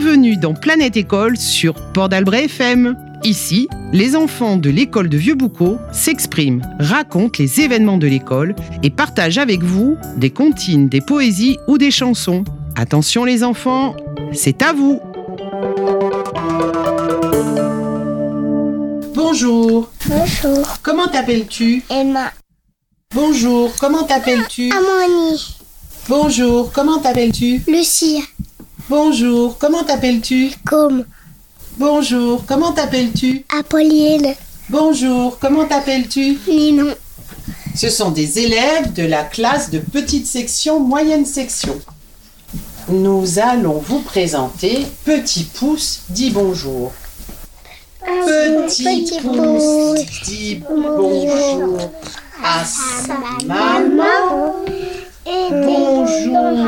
Bienvenue dans Planète École sur Port d'Albret FM. Ici, les enfants de l'école de Vieux-Boucau s'expriment, racontent les événements de l'école et partagent avec vous des comptines, des poésies ou des chansons. Attention les enfants, c'est à vous. Bonjour, Bonjour, comment t'appelles-tu? Emma. Bonjour, comment t'appelles-tu? Amani. Bonjour, comment t'appelles-tu? Lucie. Bonjour, comment t'appelles-tu Comme. Bonjour, comment t'appelles-tu Apolline. Bonjour, comment t'appelles-tu Ninon. Ce sont des élèves de la classe de petite section, moyenne section. Nous allons vous présenter Petit Pouce dit bonjour. Petit Pouce dit bonjour à sa maman, bonjour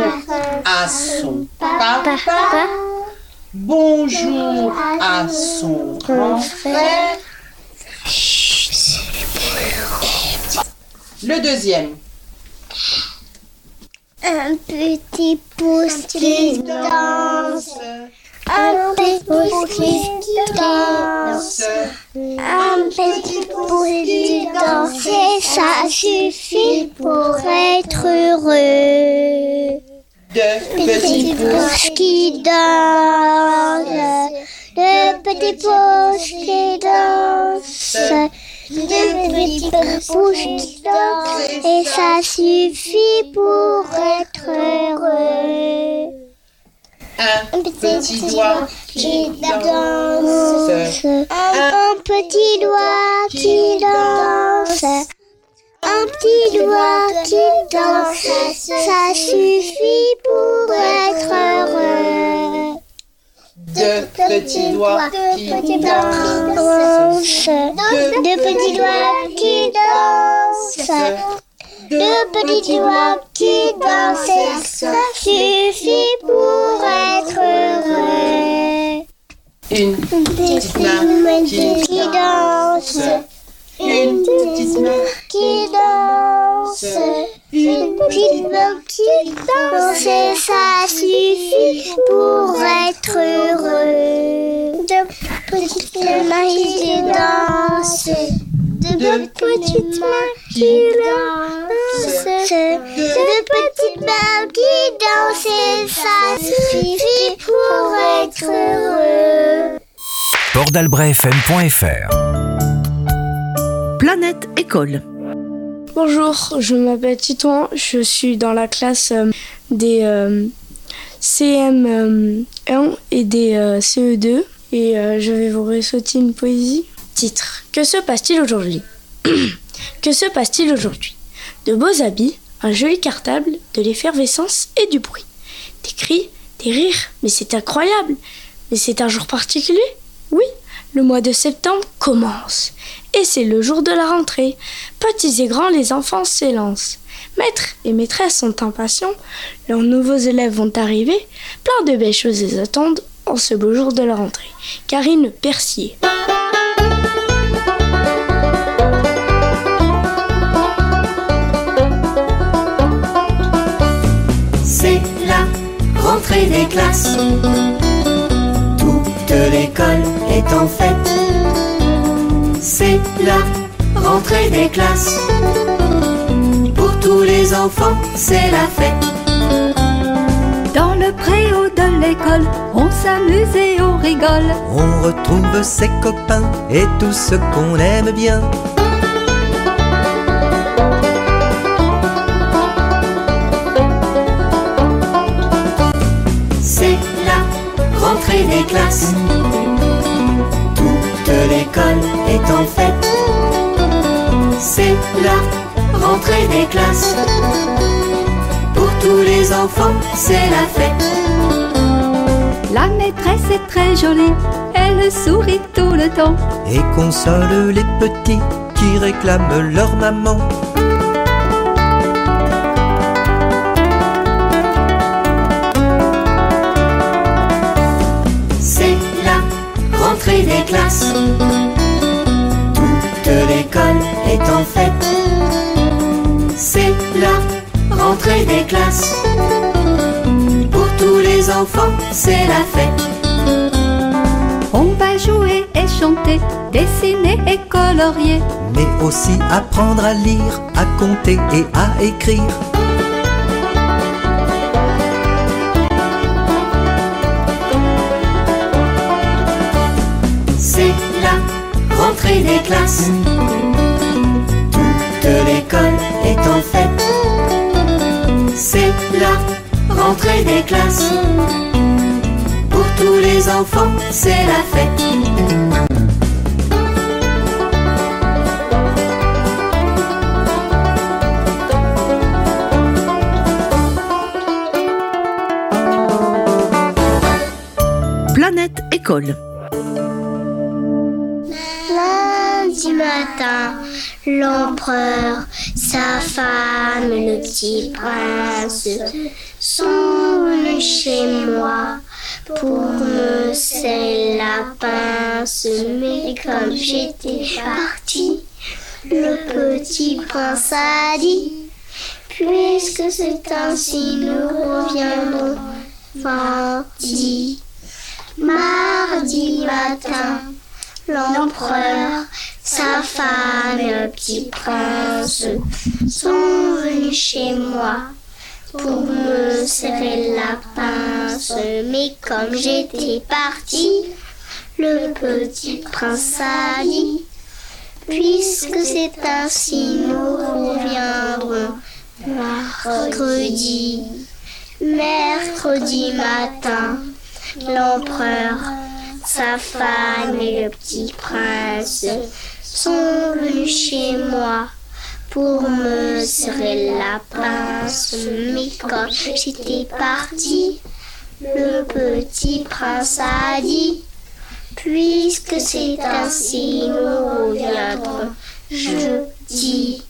à son papa, bonjour à son grand frère. Le deuxième. Un petit pouce qui danse. Un petit qui danse. Un petit pouce qui danse. Et ça suffit pour être heureux. Deux Petit petits pouces. pouce qui danse. Le petit pouce qui danse. Le petit pouce qui danse. Et ça suffit pour être heureux. Un petit doigt qui danse. Un, petit doigt qui danse. Un petit doigt qui danse. Ça suffit pour être heureux. Deux petits doigts qui dansent. danse. Deux petits doigts qui dansent. Deux petits doigts qui dansent. Ça suffit pour être heureux. Une Petite main qui danse. Une petite main qui danse. Une petite main qui danse. Ça suffit pour être heureux. Deux petites mains qui dansent. Deux petites mains qui dansent. Deux petites mains qui dansent. Et ça suffit pour être heureux. portdalbretfm.fr Planète École. Bonjour, je m'appelle Titouan, je suis dans la classe euh, des euh, CM1 et des euh, CE2 et euh, je vais vous réciter une poésie. Titre Que se passe-t-il aujourd'hui Que se passe-t-il aujourd'hui De beaux habits, un joli cartable, de l'effervescence et du bruit. Des cris, des rires, mais c'est incroyable Mais c'est un jour particulier Oui, le mois de septembre commence. Et c'est le jour de la rentrée. Petits et grands, les enfants s'élancent. Maîtres et maîtresses sont impatients. Leurs nouveaux élèves vont arriver. Plein de belles choses les attendent en ce beau jour de la rentrée. Karine Percier. Des classes. Toute l'école est en fête. C'est la rentrée des classes. Pour tous les enfants, c'est la fête. Dans le préau de l'école, on s'amuse et on rigole. On retrouve ses copains et tout ce qu'on aime bien. Toute l'école est en fête. C'est la rentrée des classes. Pour tous les enfants, c'est la fête. La maîtresse est très jolie, elle sourit tout le temps. Et console les petits qui réclament leur maman. Des classes. Toute l'école est en fête. C'est la rentrée des classes. Pour tous les enfants, c'est la fête. à jouer et chanter, dessiner et colorier. Mais aussi apprendre à lire, à compter et à écrire. Classes. Toute l'école est en fête. C'est la rentrée des classes. Pour tous les enfants, c'est la fête. Planète École. L'empereur, sa femme, le petit prince sont chez moi pour me serrer la pince. Mais comme j'étais partie, le petit prince a dit Puisque c'est ainsi, nous reviendrons mardi. Mardi matin, l'empereur, sa femme et le petit prince sont venus chez moi pour me serrer la pince. Mais comme j'étais partie, le petit prince a dit Puisque c'est ainsi, nous reviendrons mercredi. Mercredi matin, l'empereur, sa femme et le petit prince sont venus chez moi pour me serrer la pince. Mais quand j'étais partie, le petit prince a dit Puisque c'est ainsi, nous reviendrons jeudi.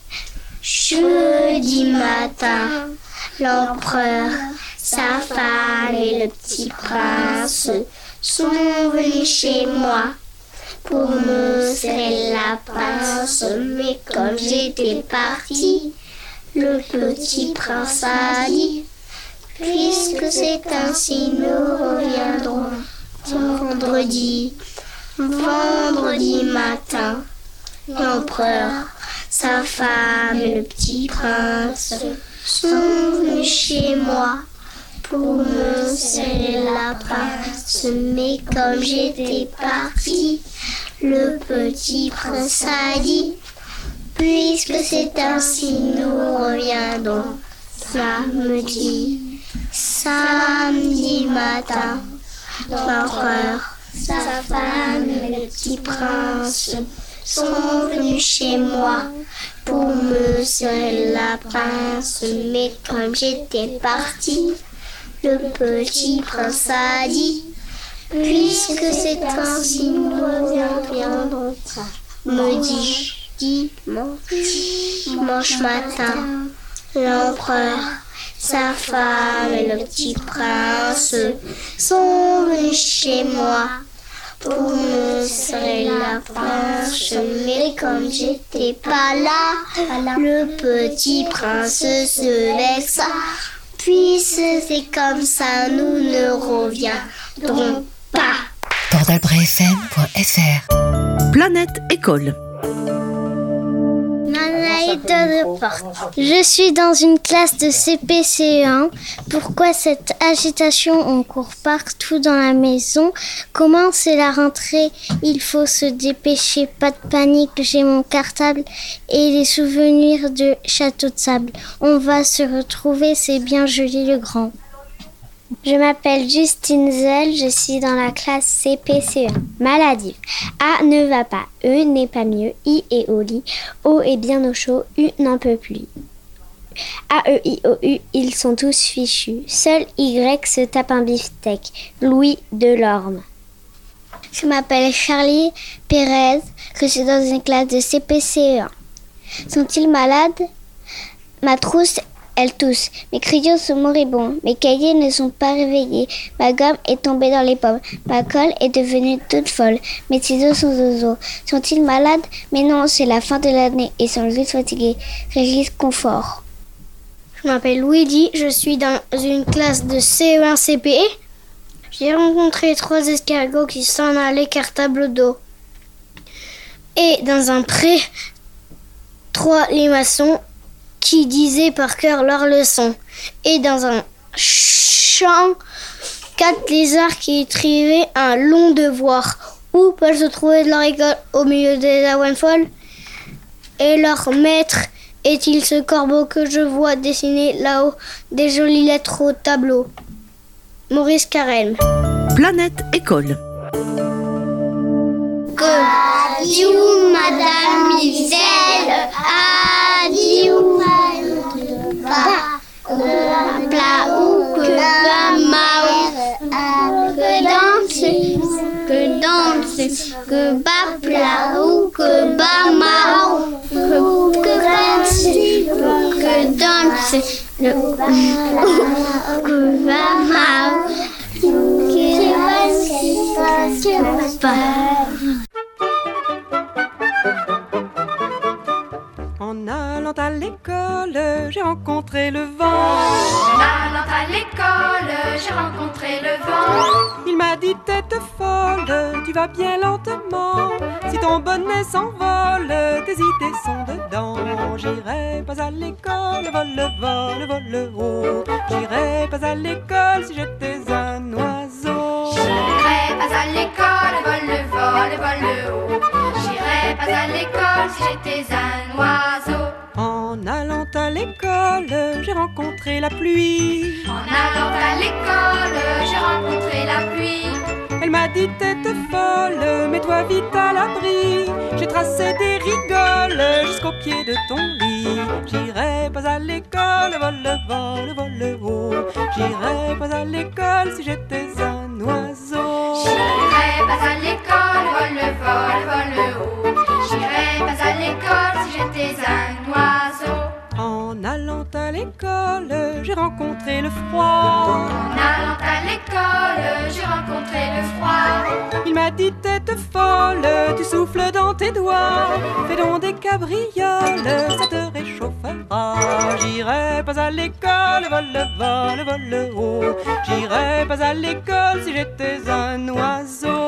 Jeudi matin, l'empereur, sa femme et le petit prince sont venus chez moi pour me serrer la pince. Mais comme j'étais partie, le petit prince a dit Puisque c'est ainsi, nous reviendrons vendredi. Vendredi matin, l'empereur, sa femme et le petit prince sont venus chez moi pour me serrer la pince. Mais comme j'étais partie, le petit prince a dit Puisque c'est ainsi, nous reviendrons samedi. Samedi matin, l'empereur, sa femme et le petit prince sont venus chez moi pour me serrer la pince. Mais comme j'étais partie, le petit prince a dit Puisque c'est ainsi, nous reviendrons samedi, dimanche, dimanche matin. L'empereur, sa femme et le petit prince sont venus chez moi pour me serrer la pince. Mais comme j'étais pas là, le petit prince se vexa. Puis c'est comme ça, nous ne reviendrons pas. bordelbrefm.fr Planète École. Porte. Je suis dans une classe de CPCE1. Pourquoi cette agitation On court partout dans la maison? Comment c'est la rentrée? Il faut se dépêcher. Pas de panique, j'ai mon cartable et les souvenirs de Château de Sable. On va se retrouver, c'est bien joli le grand. Je m'appelle Justine Zell, je suis dans la classe CPCE1. Maladive. A ne va pas, E n'est pas mieux, I est au lit, O est bien au chaud, U n'en peut plus. A, E, I, O, U, ils sont tous fichus. Seul Y se tape un beefsteak. Louis Delorme. Je m'appelle Charlie Pérez, je suis dans une classe de CPCE1. Sont-ils malades? Ma trousse elle tousse. Mes crayons sont moribonds. Mes cahiers ne sont pas réveillés. Ma gomme est tombée dans les pommes. Ma colle est devenue toute folle. Mes ciseaux sont zozo. Sont-ils malades? Mais non, c'est la fin de l'année et sont juste fatigués. Régis Confort. Je m'appelle Luigi. Je suis dans une classe de CE1 CPE. J'ai rencontré trois escargots qui s'en allaient cartable d'eau. Et dans un pré, trois limaçons qui disaient par cœur leur leçon. Et dans un champ, quatre lézards qui écrivaient un long devoir. Où peut se trouver de leur école au milieu des avoines folles? Et leur maître est-il ce corbeau que je vois dessiner là-haut des jolies lettres au tableau? Maurice Carême. Planète École. Adieu, Madame Iselle. Danse, que bas plat ou que bas mao, que danse, que danse, le que bas mao, que bas En allant à l'école, j'ai rencontré le vent. Tête folle, tu vas bien lentement. Si ton bonnet s'envole, tes idées sont dedans. J'irai pas à l'école, vol, vol, vol haut. J'irai pas à l'école si j'étais un oiseau. J'irai pas à l'école, vol, vol, vol haut. J'irai pas à l'école si j'étais un oiseau. En allant à l'école, j'ai rencontré la pluie. En allant à l'école, j'ai rencontré la pluie. Elle m'a dit tête folle, mets-toi vite à l'abri. J'ai tracé des rigoles jusqu'au pied de ton lit. J'irai pas à l'école, vol, vol, vol haut. J'irai pas à l'école si j'étais un oiseau. J'irai pas à l'école, vol, vol, vol haut. J'irai pas à l'école si j'étais un oiseau. En allant à l'école, j'ai rencontré le froid. En allant à l'école, j'ai rencontré le froid. Il m'a dit tête folle, tu souffles dans tes doigts. Fais donc des cabrioles, ça te réchauffera. J'irai pas à l'école, vol, vol, vol haut. J'irai pas à l'école si j'étais un oiseau.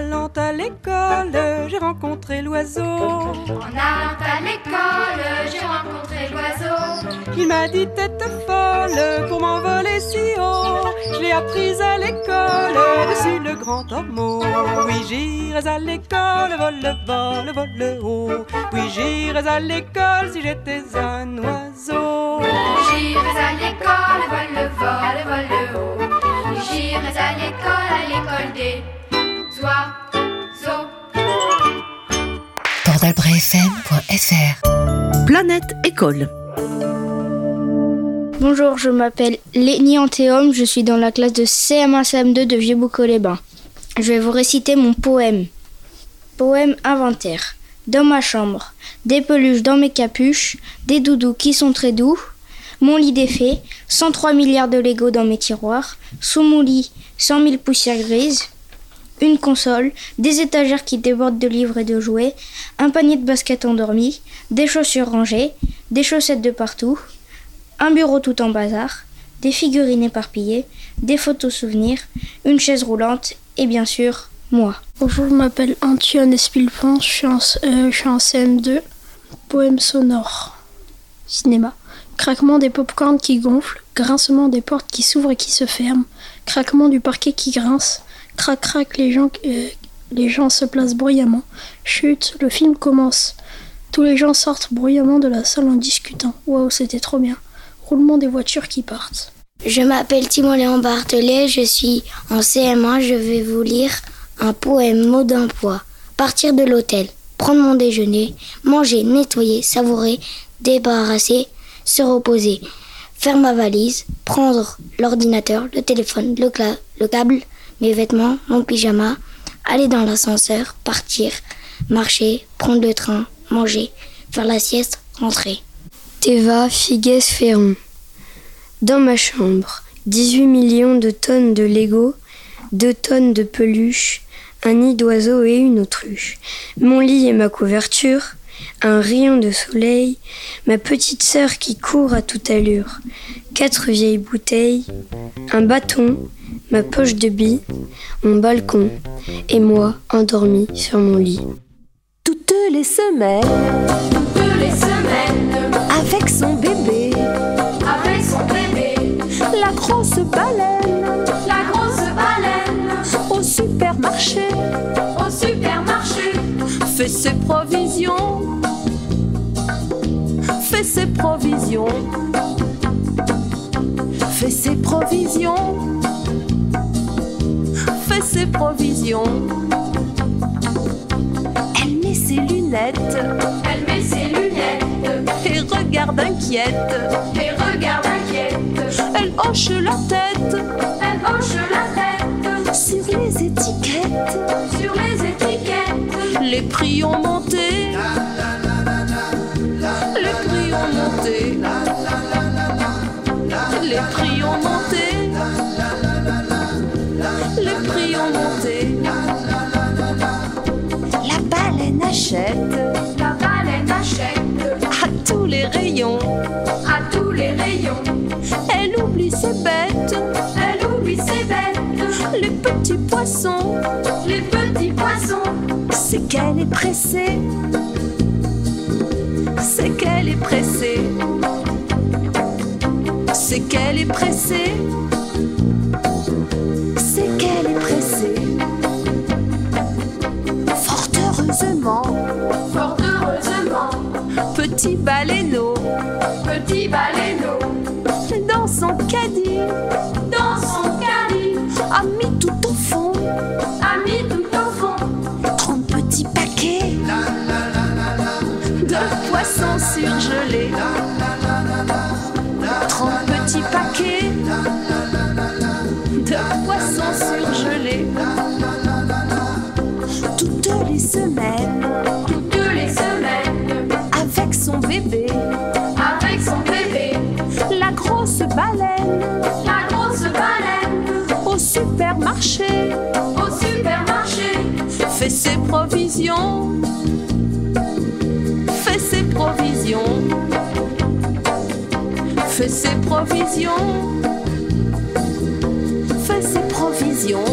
Allant à l'école, j'ai rencontré l'oiseau. En allant à l'école, j'ai rencontré l'oiseau. Il m'a dit tête folle pour m'envoler si haut. Je l'ai apprise à l'école, dessus le grand ormeau. Oui, j'irai à l'école, vol, vol, vol haut. Oui, j'irai à l'école si j'étais un oiseau. J'irai à l'école, vol, vol, vol haut. J'irai à l'école, à l'école des Planète École. Bonjour, je m'appelle Lénie Antéum, je suis dans la classe de CM1-CM2 de Vieux-Boucau-les-Bains. Je vais vous réciter mon poème. Poème inventaire. Dans ma chambre, des peluches dans mes capuches, des doudous qui sont très doux, mon lit défait, 103 milliards de Lego dans mes tiroirs, sous mon lit, 100 000 poussières grises, une console, des étagères qui débordent de livres et de jouets, un panier de baskets endormi, des chaussures rangées, des chaussettes de partout, un bureau tout en bazar, des figurines éparpillées, des photos souvenirs, une chaise roulante et bien sûr, moi. Bonjour, je m'appelle Antoine Espilpon, je suis en, euh, je suis en CM2. Poème sonore. Cinéma. Craquement des pop-corns qui gonflent, grincement des portes qui s'ouvrent et qui se ferment, craquement du parquet qui grince, crac crac, les gens, euh, les gens se placent bruyamment. Chut, le film commence. Tous les gens sortent bruyamment de la salle en discutant. Waouh, c'était trop bien. Roulement des voitures qui partent. Je m'appelle Timon Léon Barthelet, je suis en CM1, je vais vous lire un poème mot d'emploi. Partir de l'hôtel, prendre mon déjeuner, manger, nettoyer, savourer, débarrasser, se reposer, faire ma valise, prendre l'ordinateur, le téléphone, le câble, mes vêtements, mon pyjama, aller dans l'ascenseur, partir, marcher, prendre le train, manger, faire la sieste, rentrer. Teva Figues Ferron. Dans ma chambre, 18 millions de tonnes de Lego, 2 tonnes de peluches, un nid d'oiseau et une autruche. Mon lit et ma couverture, un rayon de soleil, ma petite sœur qui court à toute allure, quatre vieilles bouteilles, un bâton, ma poche de billes, mon balcon, et moi endormi sur mon lit. Toutes les semaines, toutes les semaines, avec son bébé, avec son bébé, la grosse baleine, la grosse baleine, au supermarché, au supermarché, fait ses provisions, fait ses provisions, fait ses provisions, ses provisions. Elle met ses lunettes, elle met ses lunettes, et regarde inquiète, et regarde inquiète, elle hoche la tête, c'est qu'elle est pressée, c'est qu'elle est pressée, c'est qu'elle est pressée, c'est qu'elle est pressée. Fort heureusement, fort heureusement, petit baleineau, petit baleineau, dans son caddie, de poissons surgelés, 30 petits paquets de poissons surgelés. Toutes les semaines, toutes les semaines, avec son bébé, avec son bébé, la grosse baleine, la grosse baleine, au supermarché, au supermarché, fait ses provisions, ses provisions, fait ses provisions.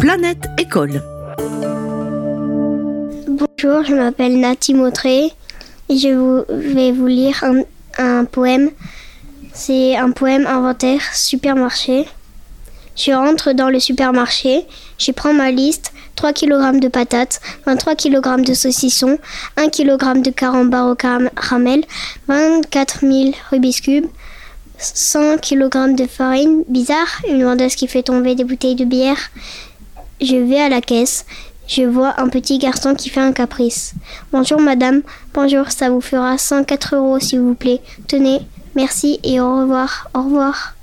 Planète École. Bonjour, je m'appelle Nati Motré et je vous- vais vous lire un, un poème. C'est un poème inventaire supermarché. Je rentre dans le supermarché, je prends ma liste 3 kg de patates, 23 kg de saucissons, 1 kg de carambar au caramel, 24 000 Rubik's Cube, 100 kg de farine. Bizarre, une vendeuse qui fait tomber des bouteilles de bière. Je vais à la caisse. Je vois un petit garçon qui fait un caprice. Bonjour madame, bonjour, ça vous fera 104 euros s'il vous plaît. Tenez, merci et au revoir, au revoir.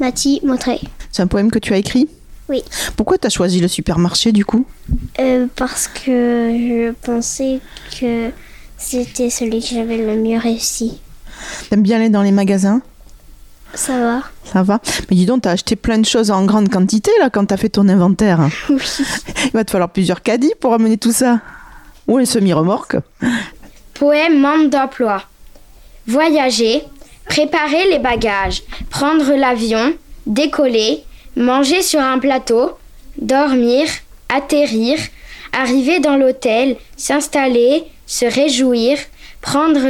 Nati Motré. C'est un poème que tu as écrit? Oui. Pourquoi tu as choisi le supermarché du coup? Euh, parce que je pensais que c'était celui que j'avais le mieux réussi. T'aimes bien aller dans les magasins? Ça va Ça va Mais dis donc, t'as acheté plein de choses en grande quantité là quand t'as fait ton inventaire. Oui. Il va te falloir plusieurs caddies pour amener tout ça. Ou un semi-remorque. Poème manque d'emploi. Voyager, préparer les bagages, prendre l'avion, décoller, manger sur un plateau, dormir, atterrir, arriver dans l'hôtel, s'installer, se réjouir, prendre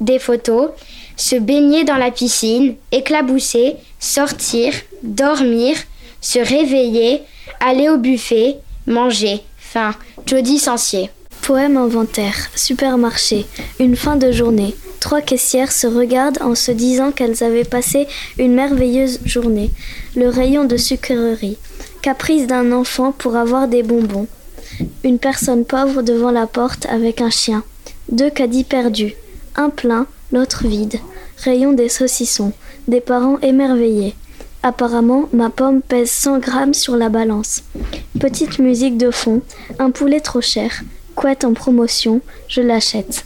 des photos, se baigner dans la piscine, éclabousser, sortir, dormir, se réveiller, aller au buffet, manger. Fin. Jody Sancier. Poème inventaire, supermarché, une fin de journée. Trois caissières se regardent en se disant qu'elles avaient passé une merveilleuse journée. Le rayon de sucrerie. Caprice d'un enfant pour avoir des bonbons. Une personne pauvre devant la porte avec un chien. Deux caddies perdus. Un plein, l'autre vide. Rayon des saucissons. Des parents émerveillés. Apparemment, ma pomme pèse 100 grammes sur la balance. Petite musique de fond. Un poulet trop cher. En promotion, je l'achète.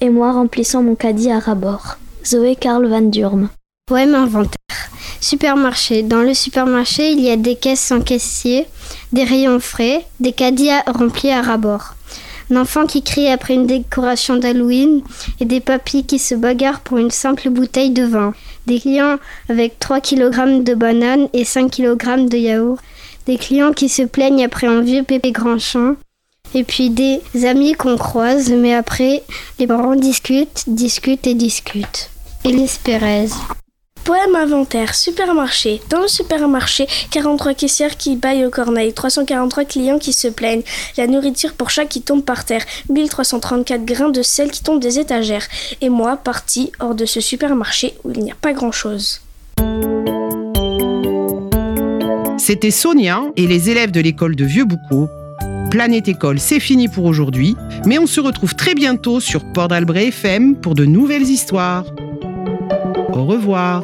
Et moi remplissant mon caddie à rabord. Zoé Karl Van Durm. Poème inventaire. Supermarché. Dans le supermarché, il y a des caisses sans caissier, des rayons frais, des caddies remplis à rabord. Un enfant qui crie après une décoration d'Halloween et des papis qui se bagarrent pour une simple bouteille de vin. Des clients avec 3 kg de bananes et 5 kg de yaourt. Des clients qui se plaignent après un vieux pépé grand champ. Et puis des amis qu'on croise, mais après, les parents discutent, discutent et discutent. Élise Pérez. Poème inventaire, supermarché. Dans le supermarché, 43 caissières qui baillent au corneille, 343 clients qui se plaignent, la nourriture pour chat qui tombe par terre, 1334 grains de sel qui tombent des étagères, et moi parti hors de ce supermarché où il n'y a pas grand-chose. C'était Sonia et les élèves de l'école de Vieux-Boucau. Planète École, c'est fini pour aujourd'hui, mais on se retrouve très bientôt sur Port d'Albret FM pour de nouvelles histoires. Au revoir.